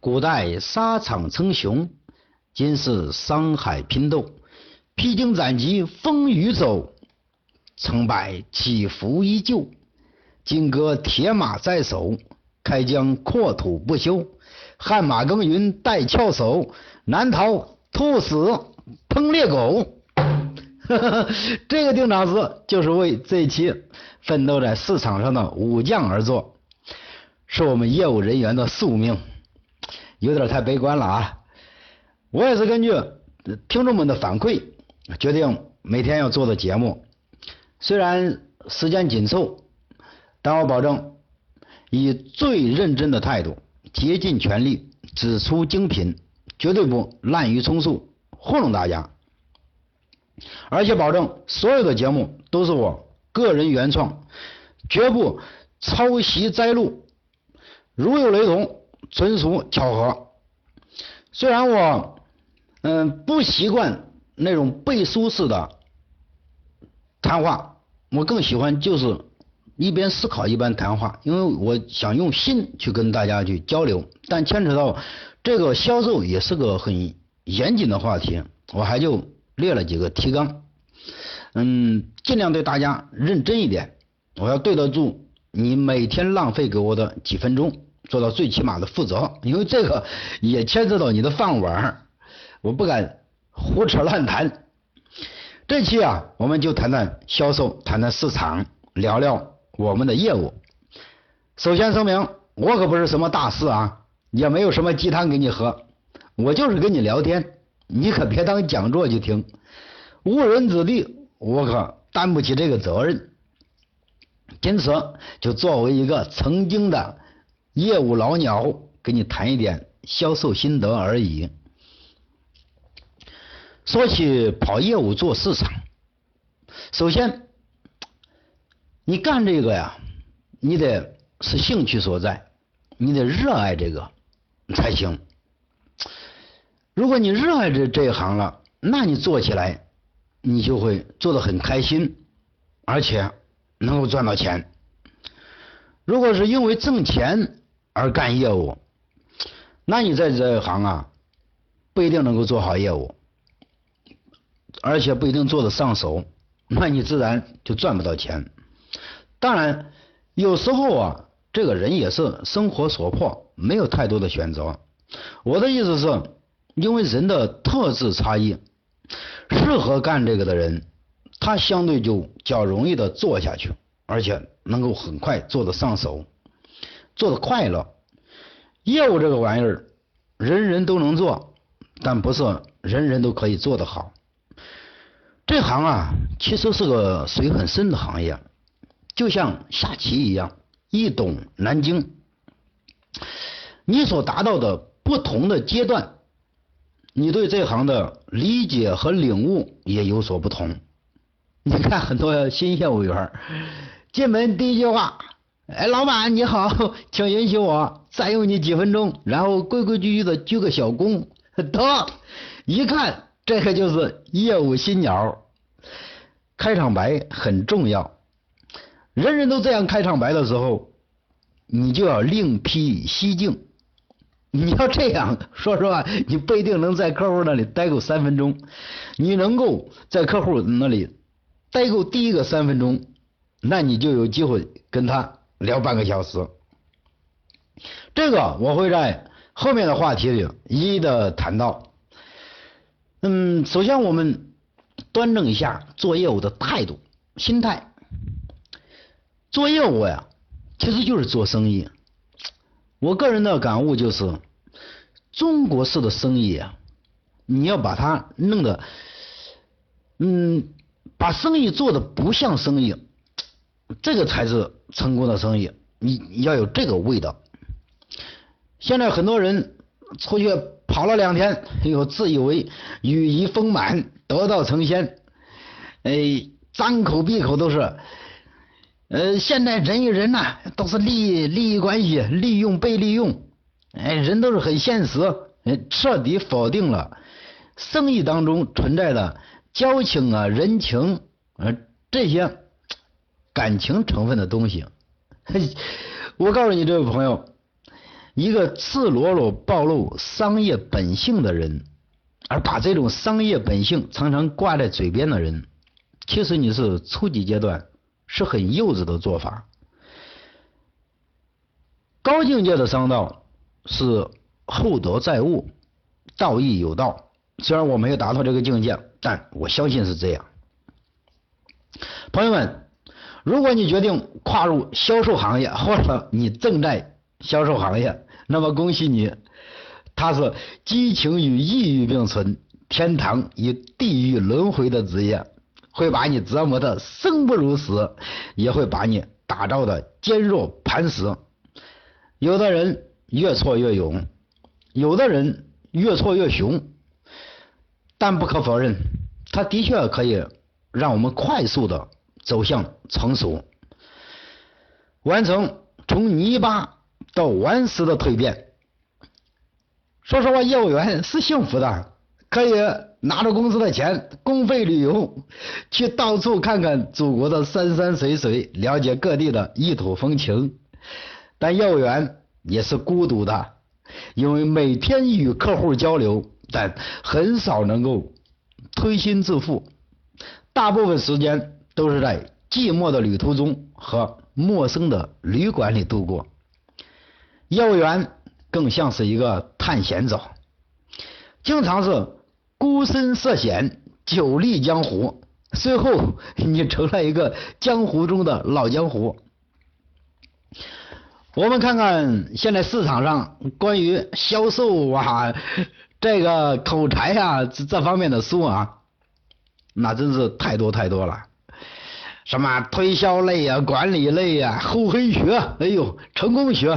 古代沙场称雄，今是商海拼斗。披荆斩棘，风雨走，成败起伏依旧。金戈铁马在手，开疆扩土不休。汗马耕耘待翘首，难逃兔死烹猎狗。这个定场诗就是为这一期奋斗在市场上的武将而作，是我们业务人员的宿命。有点太悲观了啊！我也是根据听众们的反馈，决定每天要做的节目。虽然时间紧凑，但我保证以最认真的态度，竭尽全力只出精品，绝对不滥竽充数糊弄大家。而且保证所有的节目都是我个人原创，绝不抄袭摘录，如有雷同，纯属巧合。虽然我嗯不习惯那种背书式的谈话，我更喜欢就是一边思考一边谈话，因为我想用心去跟大家去交流。但牵扯到这个销售也是个很严谨的话题，我还就。列了几个提纲，嗯，尽量对大家认真一点，我要对得住你每天浪费给我的几分钟，做到最起码的负责，因为这个也牵涉到你的饭碗，我不敢胡扯乱谈。这期啊，我们就谈谈销售，谈谈市场，聊聊我们的业务。首先声明，我可不是什么大师啊，也没有什么鸡汤给你喝，我就是跟你聊天。你可别当讲座去听，误人子弟，我可担不起这个责任。因此，就作为一个曾经的业务老鸟，给你谈一点销售心得而已。说起跑业务做市场，首先，你干这个呀，你得是兴趣所在，你得热爱这个才行。如果你热爱这这一行了，那你做起来，你就会做的很开心，而且能够赚到钱。如果是因为挣钱而干业务，那你在这一行啊，不一定能够做好业务，而且不一定做得上手，那你自然就赚不到钱。当然，有时候啊，这个人也是生活所迫，没有太多的选择。我的意思是。因为人的特质差异，适合干这个的人，他相对就较容易的做下去，而且能够很快做得上手，做的快乐。业务这个玩意儿，人人都能做，但不是人人都可以做得好。这行啊，其实是个水很深的行业，就像下棋一样，易懂难精。你所达到的不同的阶段。你对这行的理解和领悟也有所不同。你看很多新业务员进门第一句话，哎，老板你好，请允许我占用你几分钟，然后规规矩矩的鞠个小躬，得，一看这个就是业务新鸟。开场白很重要，人人都这样开场白的时候，你就要另辟蹊径。你要这样说实话，你不一定能在客户那里待够三分钟。你能够在客户那里待够第一个三分钟，那你就有机会跟他聊半个小时。这个我会在后面的话题里一一的谈到。嗯，首先我们端正一下做业务的态度、心态。做业务呀，其实就是做生意。我个人的感悟就是，中国式的生意啊，你要把它弄得，嗯，把生意做的不像生意，这个才是成功的生意。你要有这个味道。现在很多人出去跑了两天，又自以为羽翼丰满、得道成仙，哎，张口闭口都是。呃，现在人与人呐，都是利益利益关系，利用被利用，哎，人都是很现实，彻底否定了生意当中存在的交情啊、人情啊这些感情成分的东西。我告诉你，这位朋友，一个赤裸裸暴露商业本性的人，而把这种商业本性常常挂在嘴边的人，其实你是初级阶段是很幼稚的做法。高境界的商道是厚德载物，道义有道。虽然我没有达到这个境界，但我相信是这样。朋友们，如果你决定跨入销售行业，或者你正在销售行业，那么恭喜你，它是激情与抑郁并存、天堂与地狱轮回的职业，会把你折磨的生不如死，也会把你打造的坚若磐石。有的人越挫越勇，有的人越挫越雄，但不可否认，他的确可以让我们快速的走向成熟，完成从泥巴到顽石的蜕变。说实话，业务员是幸福的，可以拿着公司的钱公费旅游，去到处看看祖国的山山水水，了解各地的异土风情。但业务员也是孤独的，因为每天与客户交流，但很少能够推心置腹，大部分时间都是在寂寞的旅途中和陌生的旅馆里度过。业务员更像是一个探险者，经常是孤身涉险，久历江湖，最后你成了一个江湖中的老江湖。我们看看现在市场上关于销售啊、这个口才啊这方面的书啊，那真是太多太多了。什么推销类呀、管理类呀、厚黑学，哎呦，成功学。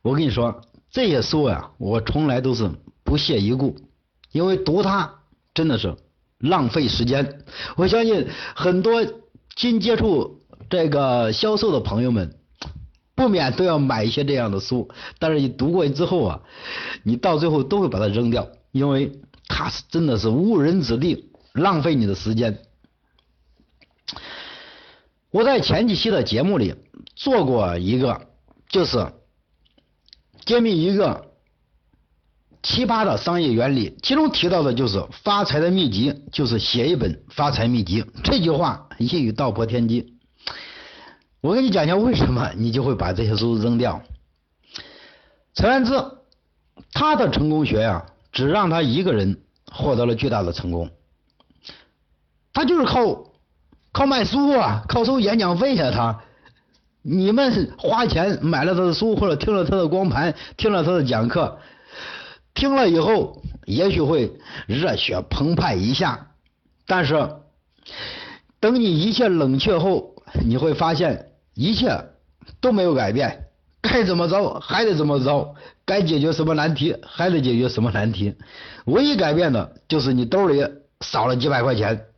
我跟你说，这些书呀，我从来都是不屑一顾，因为读它真的是浪费时间。我相信很多新接触这个销售的朋友们。不免都要买一些这样的书，但是你读过之后啊，你到最后都会把它扔掉，因为它是真的是误人子弟，浪费你的时间。我在前几期的节目里做过一个，就是揭秘一个奇葩的商业原理，其中提到的就是发财的秘籍，就是写一本发财秘籍。这句话一语道破天机。我跟你讲讲为什么你就会把这些书扔掉。陈安之他的成功学呀，只让他一个人获得了巨大的成功。他就是靠靠卖书啊，靠收演讲费呀。他你们花钱买了他的书，或者听了他的光盘，听了他的讲课，听了以后也许会热血澎湃一下，但是等你一切冷却后，你会发现。一切都没有改变，该怎么着还得怎么着，该解决什么难题还得解决什么难题，唯一改变的就是你兜里少了几百块钱。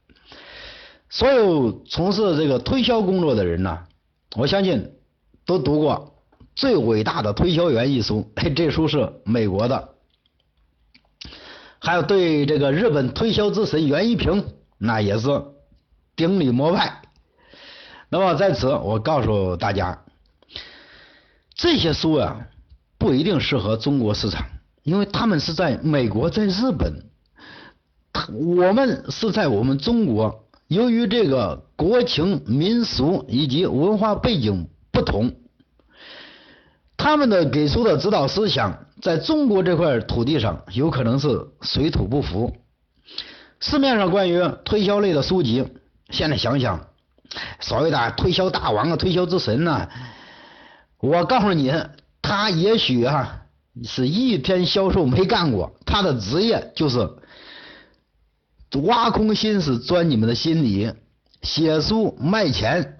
所有从事这个推销工作的人呢，我相信都读过《最伟大的推销员》一书，这书是美国的，还有对这个日本推销之神袁一平，那也是顶礼膜拜。那么在此，我告诉大家，这些书啊不一定适合中国市场，因为他们是在美国、在日本，我们是在我们中国。由于这个国情、民俗以及文化背景不同，他们的给出的指导思想，在中国这块土地上有可能是水土不服。市面上关于推销类的书籍，现在想想。所谓的推销大王啊，推销之神呐，我告诉你，他也许啊是一天销售没干过，他的职业就是挖空心思钻你们的心里，写书卖钱，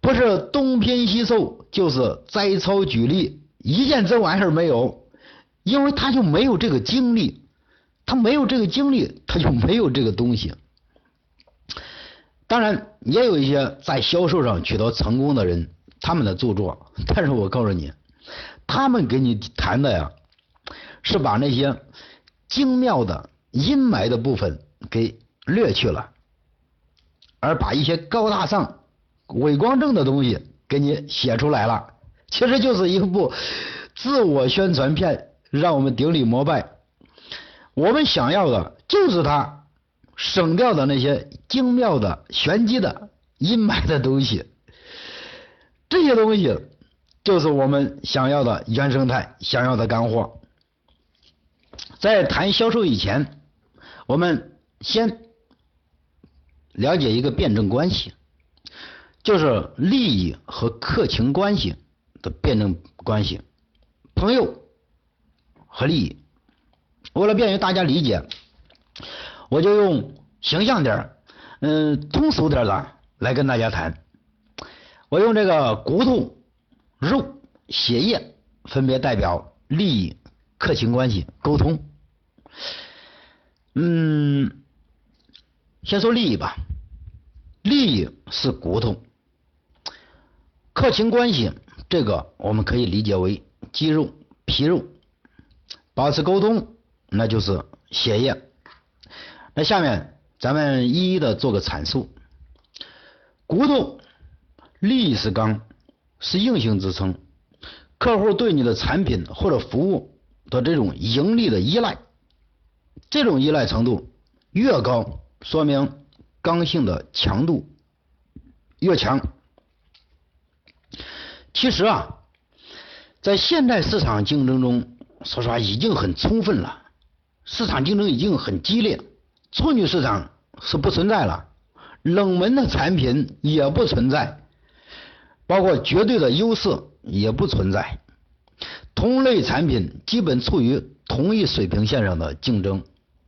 不是东拼西凑，就是摘抄举例，一件真玩意儿没有，因为他就没有这个经历，他没有这个经历，他就没有这个东西。当然，也有一些在销售上取得成功的人，他们的著作。但是我告诉你，他们给你谈的呀，是把那些精妙的阴霾的部分给掠去了，而把一些高大上、伟光正的东西给你写出来了。其实就是一部自我宣传片，让我们顶礼膜拜。我们想要的就是它省掉的那些精妙的、玄机的、阴霾的东西。这些东西就是我们想要的原生态，想要的干货。在谈销售以前，我们先了解一个辩证关系，就是利益和客情关系的辩证关系。朋友和利益，为了便于大家理解，我就用形象点嗯，通俗点的来跟大家谈。我用这个骨头、肉、血液分别代表利益、客情关系、沟通。嗯，先说利益吧。利益是骨头，客情关系这个我们可以理解为肌肉、皮肉。保持沟通，那就是血液。那下面咱们一一的做个阐述。骨头，利益是钢，是硬性支撑，客户对你的产品或者服务的这种盈利的依赖。这种依赖程度越高，说明刚性的强度越强。其实啊，在现代市场竞争中，说实话已经很充分了，市场竞争已经很激烈，处女市场是不存在了，冷门的产品也不存在，包括绝对的优势也不存在，同类产品基本处于同一水平线上的竞争。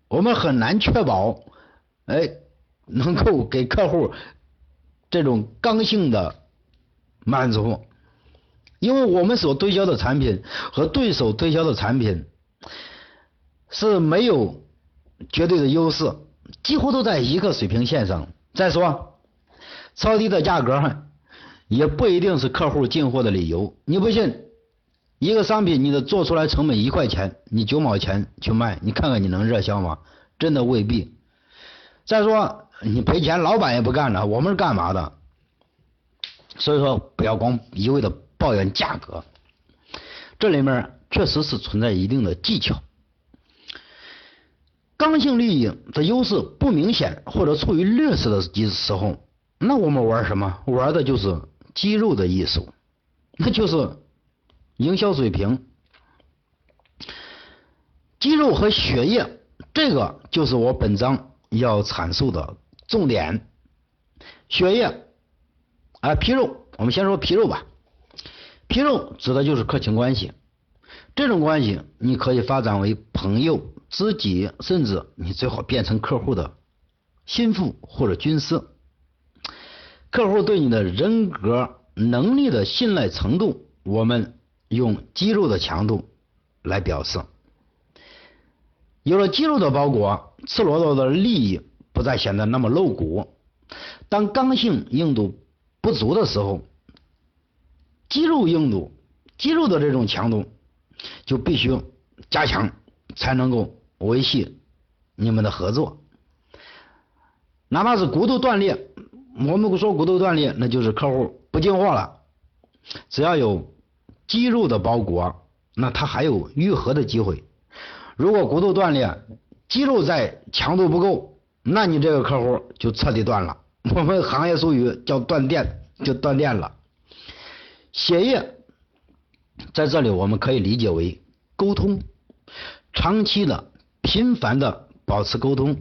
我们很难确保，哎，能够给客户这种刚性的满足，因为我们所推销的产品和对手推销的产品是没有绝对的优势，几乎都在一个水平线上。再说，超低的价格也不一定是客户进货的理由。你不信？一个商品，你的做出来成本一块钱，你九毛钱去卖，你看看你能热销吗？真的未必。再说你赔钱，老板也不干了，我们是干嘛的？所以说不要光一味的抱怨价格，这里面确实是存在一定的技巧。刚性利益的优势不明显或者处于劣势的时候，那我们玩什么？玩的就是肌肉的艺术，那就是。营销水平，肌肉和血液，这个就是我本章要阐述的重点。血液，啊，皮肉，我们先说皮肉吧。皮肉指的就是客情关系，这种关系你可以发展为朋友、知己，甚至你最好变成客户的心腹或者军师。客户对你的人格、能力的信赖程度，我们。用肌肉的强度来表示，有了肌肉的包裹，赤裸裸的利益不再显得那么露骨。当刚性硬度不足的时候，肌肉硬度、肌肉的这种强度就必须加强，才能够维系你们的合作。哪怕是骨头断裂，我们说骨头断裂，那就是客户不进货了。只要有。肌肉的包裹，那它还有愈合的机会。如果骨头断裂，肌肉在强度不够，那你这个客户就彻底断了。我们行业术语叫断电，就断电了。血液在这里我们可以理解为沟通，长期的、频繁的保持沟通，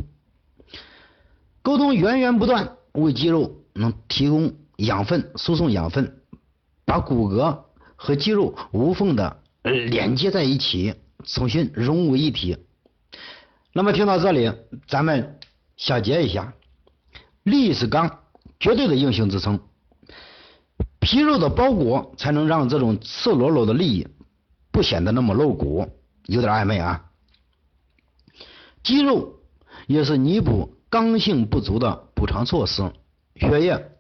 沟通源源不断，为肌肉能提供养分，输送养分，把骨骼。和肌肉无缝的连接在一起，重新融为一体。那么听到这里，咱们小结一下：力是刚，绝对的硬性支撑；皮肉的包裹，才能让这种赤裸裸的利益不显得那么露骨，有点暧昧啊。肌肉也是弥补刚性不足的补偿措施，血液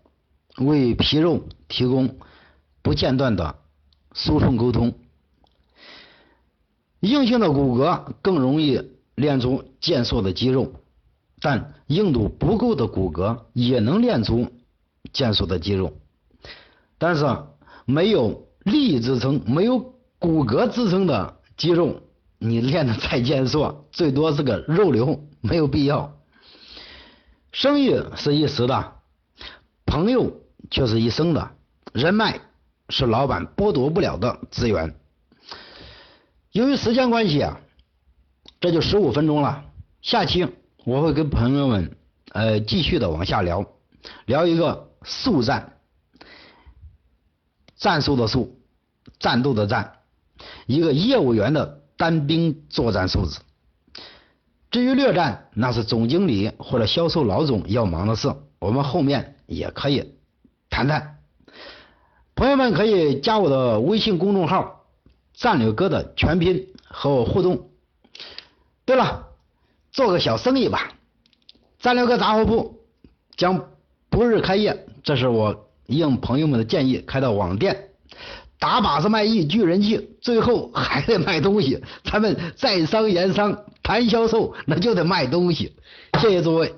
为皮肉提供不间断的。输送沟通，硬性的骨骼更容易练出健硕的肌肉，但硬度不够的骨骼也能练出健硕的肌肉。但是没有力支撑，没有骨骼支撑的肌肉，你练的再健硕，最多是个肉瘤，没有必要。生意是一时的，朋友却是一生的。人脉是老板剥夺不了的资源。由于时间关系啊，这就十五分钟了。下期我会跟朋友们呃继续的往下聊，聊一个速战，战术的速，战斗的战，一个业务员的单兵作战素质。至于略战，那是总经理或者销售老总要忙的事，我们后面也可以谈谈。朋友们可以加我的微信公众号“战略哥”的全拼和我互动。对了，做个小生意吧，战略哥杂货铺将不日开业，这是我应朋友们的建议开的网店。打把子卖艺聚人气，最后还得卖东西。咱们在商言商谈销售，那就得卖东西。谢谢诸位。